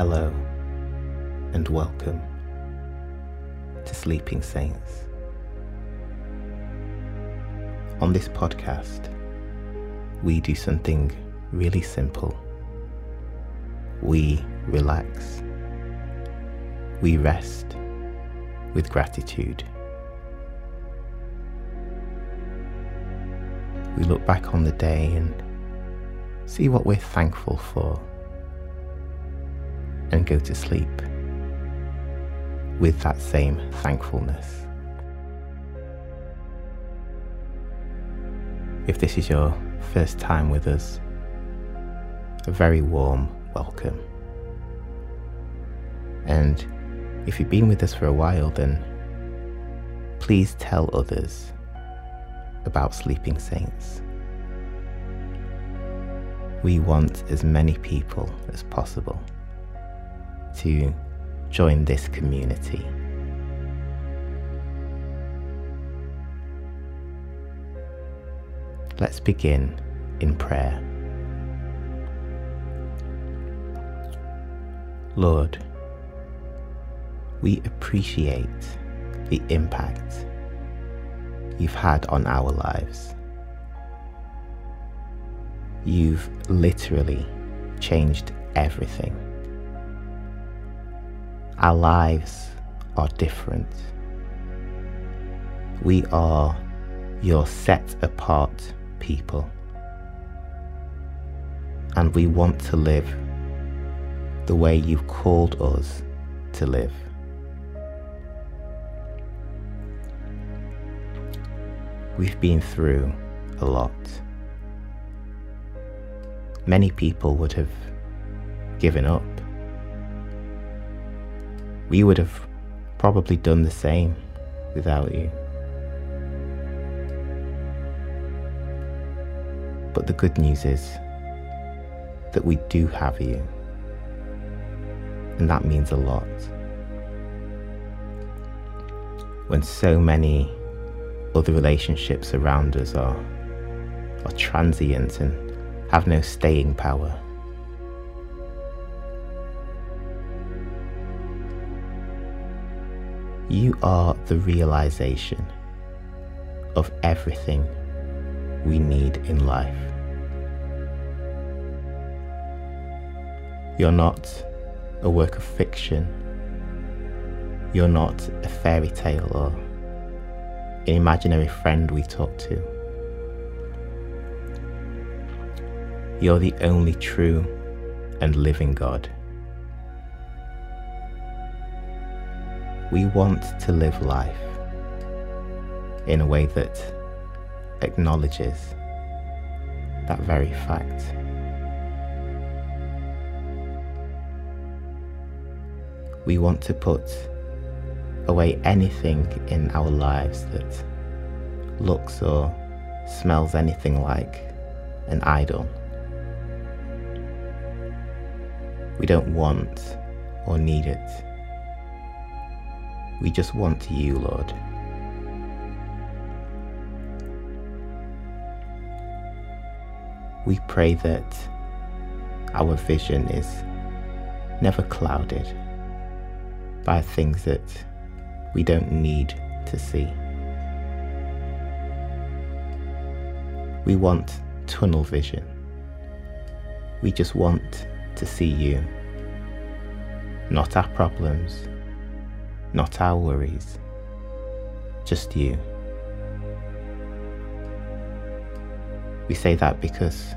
Hello and welcome to Sleeping Saints. On this podcast, we do something really simple. We relax. We rest with gratitude. We look back on the day and see what we're thankful for and go to sleep with that same thankfulness. If this is your first time with us, a very warm welcome. And if you've been with us for a while, then please tell others about Sleeping Saints. We want as many people as possible to join this community. Let's begin in prayer. Lord, we appreciate the impact you've had on our lives. You've literally changed everything. Our lives are different. We are your set apart people. And we want to live the way you've called us to live. We've been through a lot. Many people would have given up we would have probably done the same without you. But the good news is that we do have you. And that means a lot. When so many other relationships around us are, are transient and have no staying power. You are the realization of everything we need in life. You're not a work of fiction. You're not a fairy tale or an imaginary friend we talk to. You're the only true and living God. We want to live life in a way that acknowledges that very fact. We want to put away anything in our lives that looks or smells anything like an idol. We don't want or need it. We just want you, Lord. We pray that our vision is never clouded by things that we don't need to see. We want tunnel vision. We just want to see you, not our problems, not our worries, just you. We say that because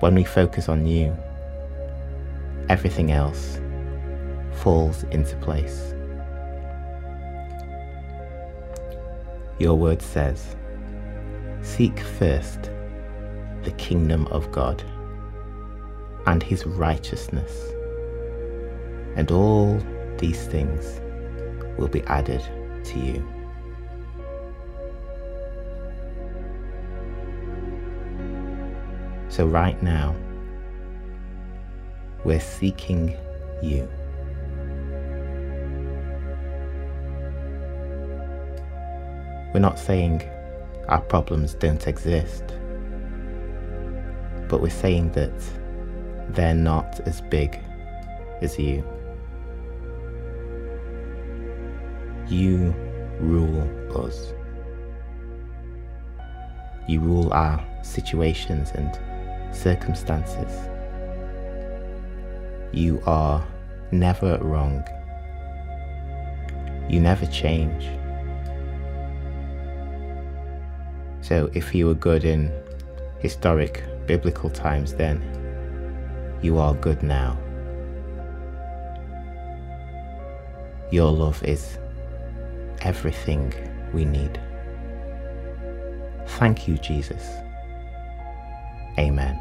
when we focus on you, everything else falls into place. Your word says, Seek first the kingdom of God and his righteousness, and all these things will be added to you. So, right now, we're seeking you. We're not saying our problems don't exist, but we're saying that they're not as big as you. You rule us. You rule our situations and circumstances. You are never wrong. You never change. So if you were good in historic biblical times then, you are good now. Your love is everything we need. Thank you, Jesus. Amen.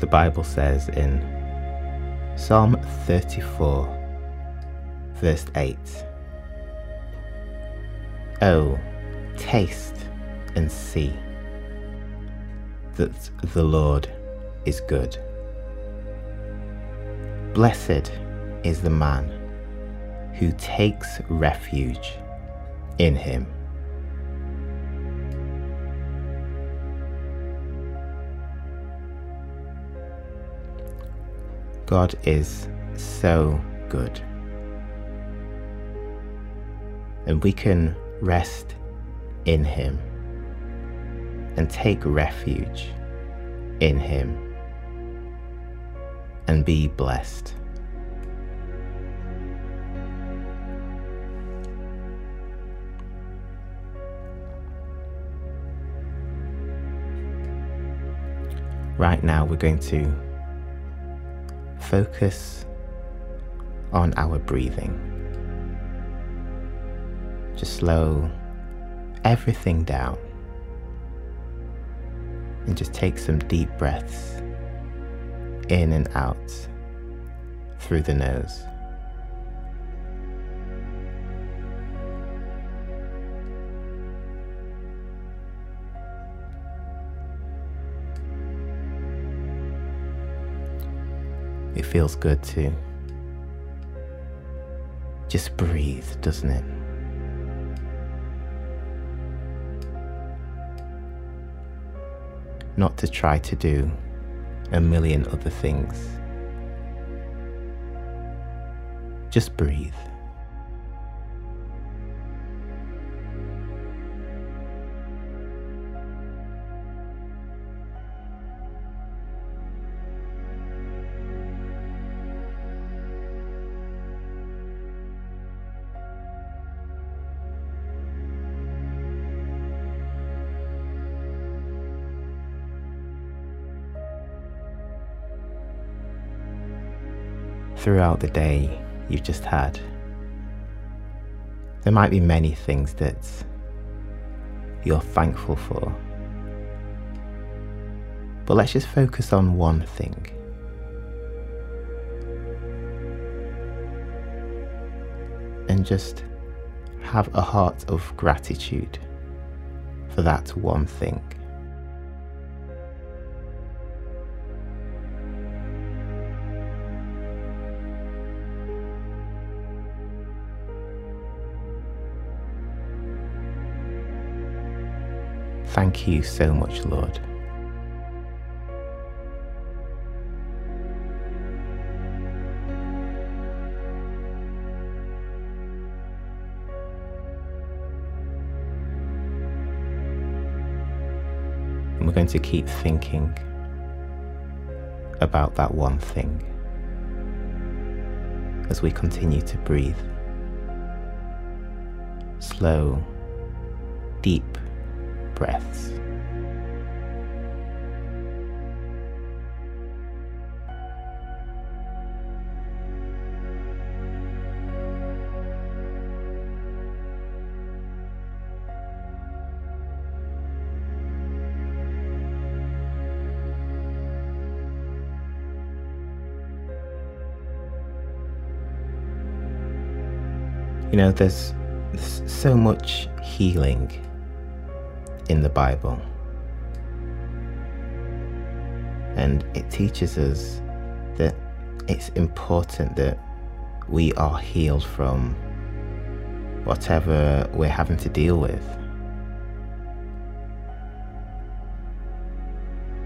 The Bible says in Psalm 34, verse 8 Oh, taste and see that the Lord is good. Blessed is the man who takes refuge in him. God is so good. And we can rest in Him and take refuge in Him and be blessed. Right now, we're going to focus on our breathing. Just slow everything down and just take some deep breaths in and out through the nose. It feels good to just breathe, doesn't it? Not to try to do a million other things. Just breathe. Throughout the day you've just had. There might be many things that you're thankful for. But let's just focus on one thing. And just have a heart of gratitude for that one thing. Thank you so much, Lord. And we're going to keep thinking about that one thing as we continue to breathe. Slow, breaths. You know, there's, there's so much healing in the Bible. And it teaches us that it's important that we are healed from whatever we're having to deal with.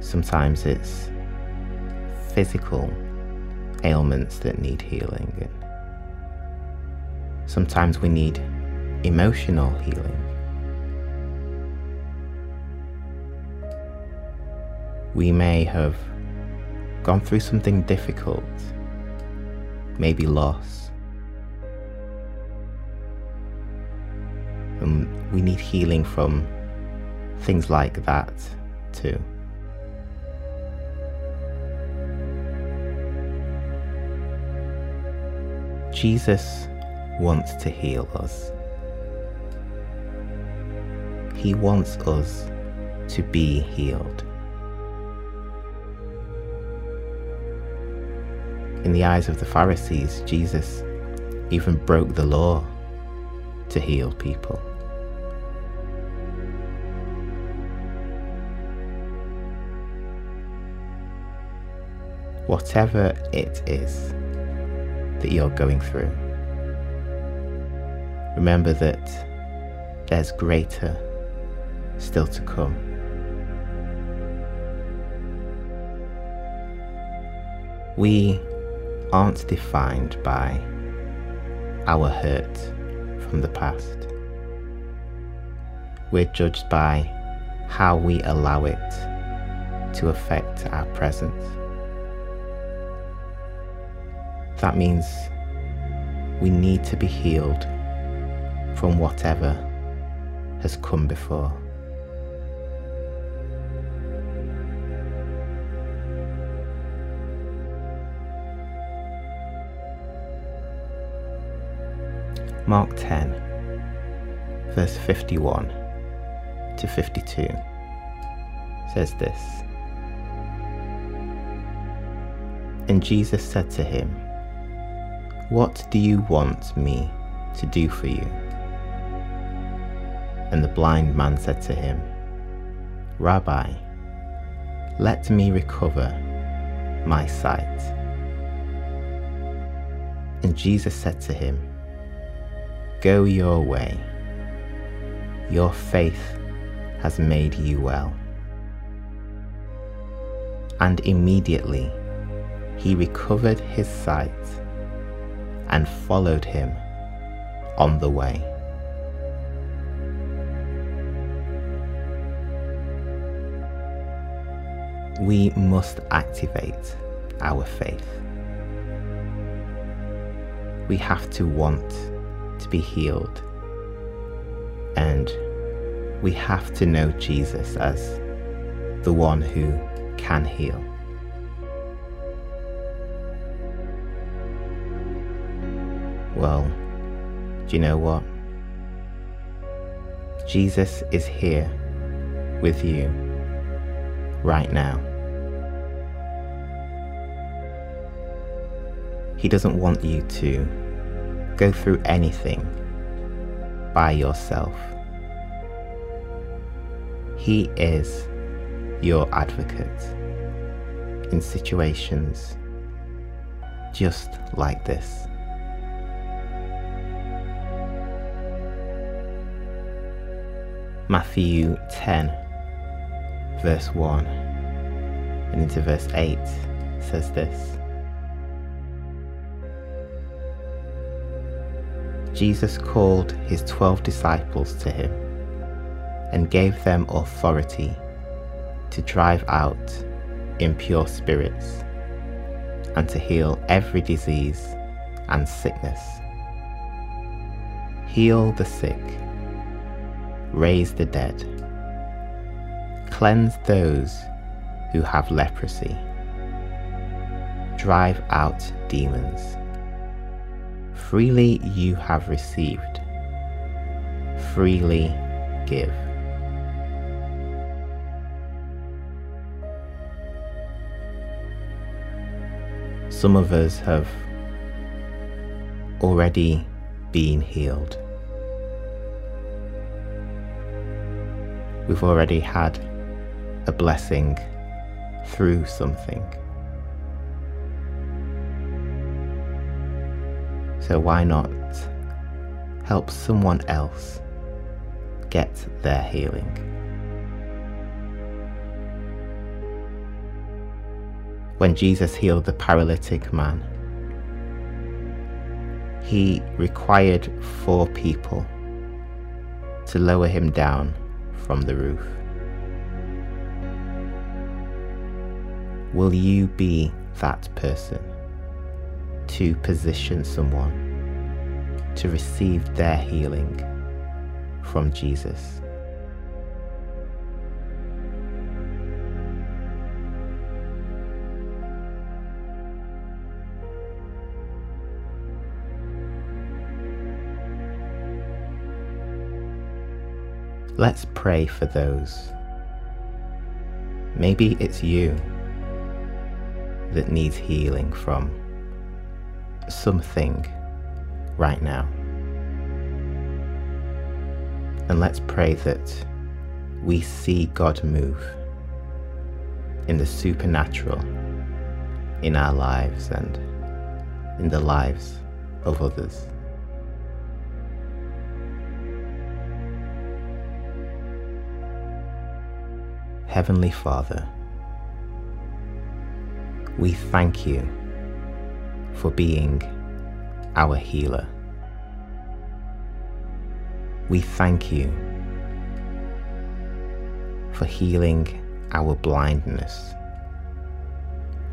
Sometimes it's physical ailments that need healing, sometimes we need emotional healing. We may have gone through something difficult, maybe loss. And we need healing from things like that too. Jesus wants to heal us. He wants us to be healed. In the eyes of the Pharisees, Jesus even broke the law to heal people. Whatever it is that you're going through, remember that there's greater still to come. We aren't defined by our hurt from the past. We're judged by how we allow it to affect our present. That means we need to be healed from whatever has come before. Mark 10, verse 51 to 52 says this And Jesus said to him, What do you want me to do for you? And the blind man said to him, Rabbi, let me recover my sight. And Jesus said to him, Go your way. Your faith has made you well. And immediately he recovered his sight and followed him on the way. We must activate our faith. We have to want to be healed. And we have to know Jesus as the one who can heal. Well, do you know what? Jesus is here with you right now. He doesn't want you to go through anything by yourself. He is your advocate in situations just like this. Matthew 10, verse 1 and into verse 8 says this. Jesus called his twelve disciples to him and gave them authority to drive out impure spirits and to heal every disease and sickness. Heal the sick, raise the dead, cleanse those who have leprosy, drive out demons. Freely you have received, freely give. Some of us have already been healed. We've already had a blessing through something. So why not help someone else get their healing? When Jesus healed the paralytic man, he required four people to lower him down from the roof. Will you be that person to position someone to receive their healing from Jesus? Let's pray for those. Maybe it's you that needs healing from something right now. And let's pray that we see God move in the supernatural in our lives and in the lives of others. Heavenly Father, we thank you for being our healer. We thank you for healing our blindness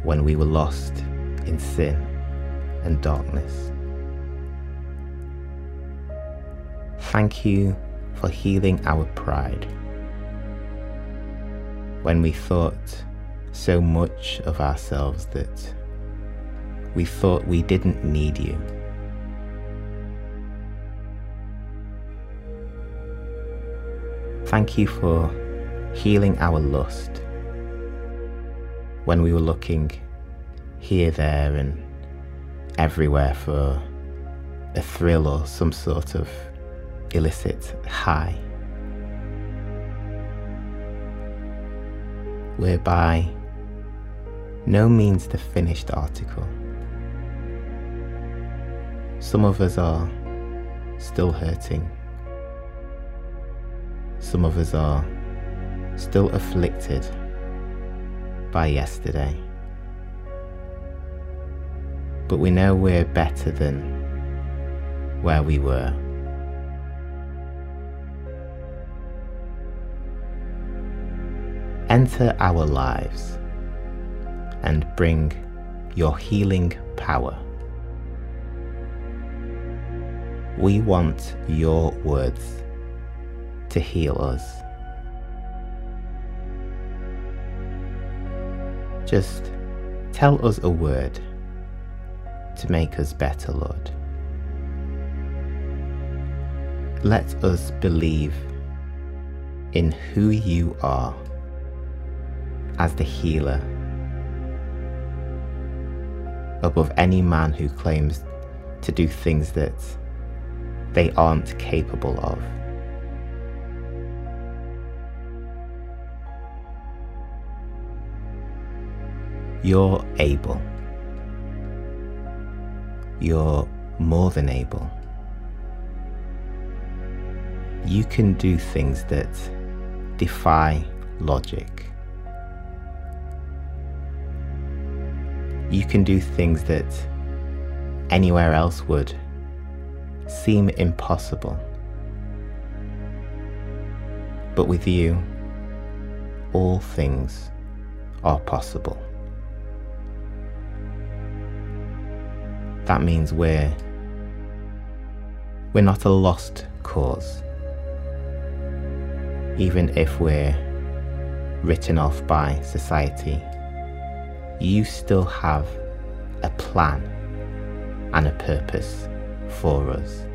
when we were lost in sin and darkness. Thank you for healing our pride when we thought so much of ourselves that we thought we didn't need you. Thank you for healing our lust when we were looking here, there, and everywhere for a thrill or some sort of illicit high. whereby no means the finished article. Some of us are still hurting. Some of us are still afflicted by yesterday. But we know we're better than where we were. enter our lives and bring your healing power. We want your words to heal us. Just tell us a word to make us better, Lord. Let us believe in who you are as the healer above any man who claims to do things that they aren't capable of. You're able. You're more than able. You can do things that defy logic. you can do things that anywhere else would seem impossible. But with you, all things are possible. That means we're we're not a lost cause. Even if we're written off by society you still have a plan and a purpose for us.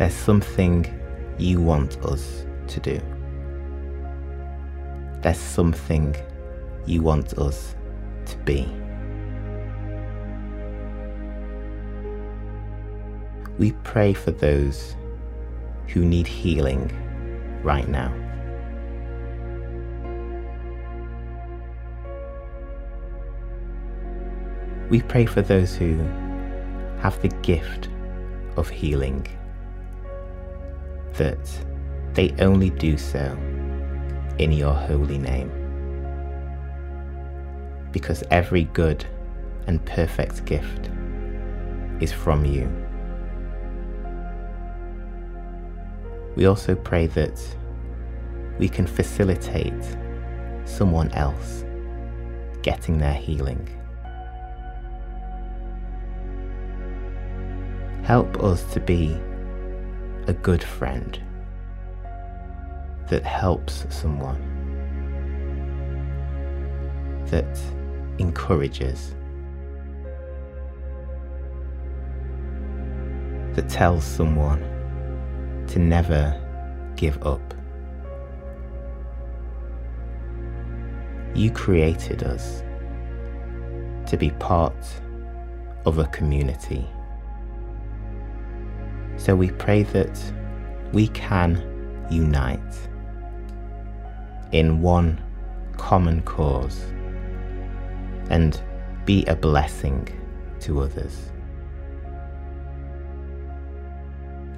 There's something you want us to do. There's something you want us to be. We pray for those who need healing right now. We pray for those who have the gift of healing, that they only do so in your holy name. Because every good and perfect gift is from you. We also pray that we can facilitate someone else getting their healing. Help us to be a good friend that helps someone, that encourages, that tells someone to never give up. You created us to be part of a community. So we pray that we can unite in one common cause and be a blessing to others.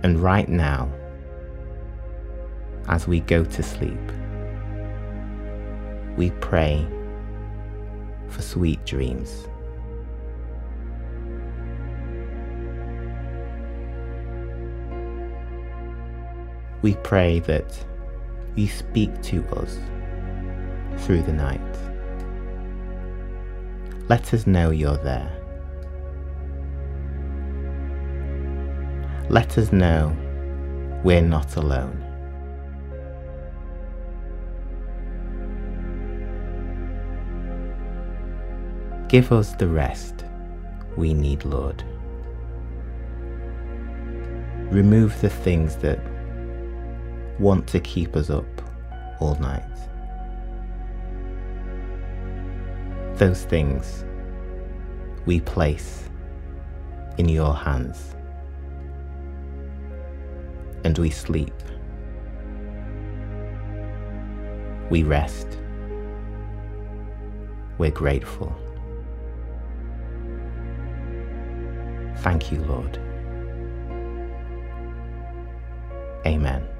And right now, as we go to sleep, we pray for sweet dreams. We pray that you speak to us through the night. Let us know you're there. Let us know we're not alone. Give us the rest we need, Lord. Remove the things that want to keep us up all night. Those things we place in your hands and we sleep. We rest. We're grateful. Thank you, Lord. Amen.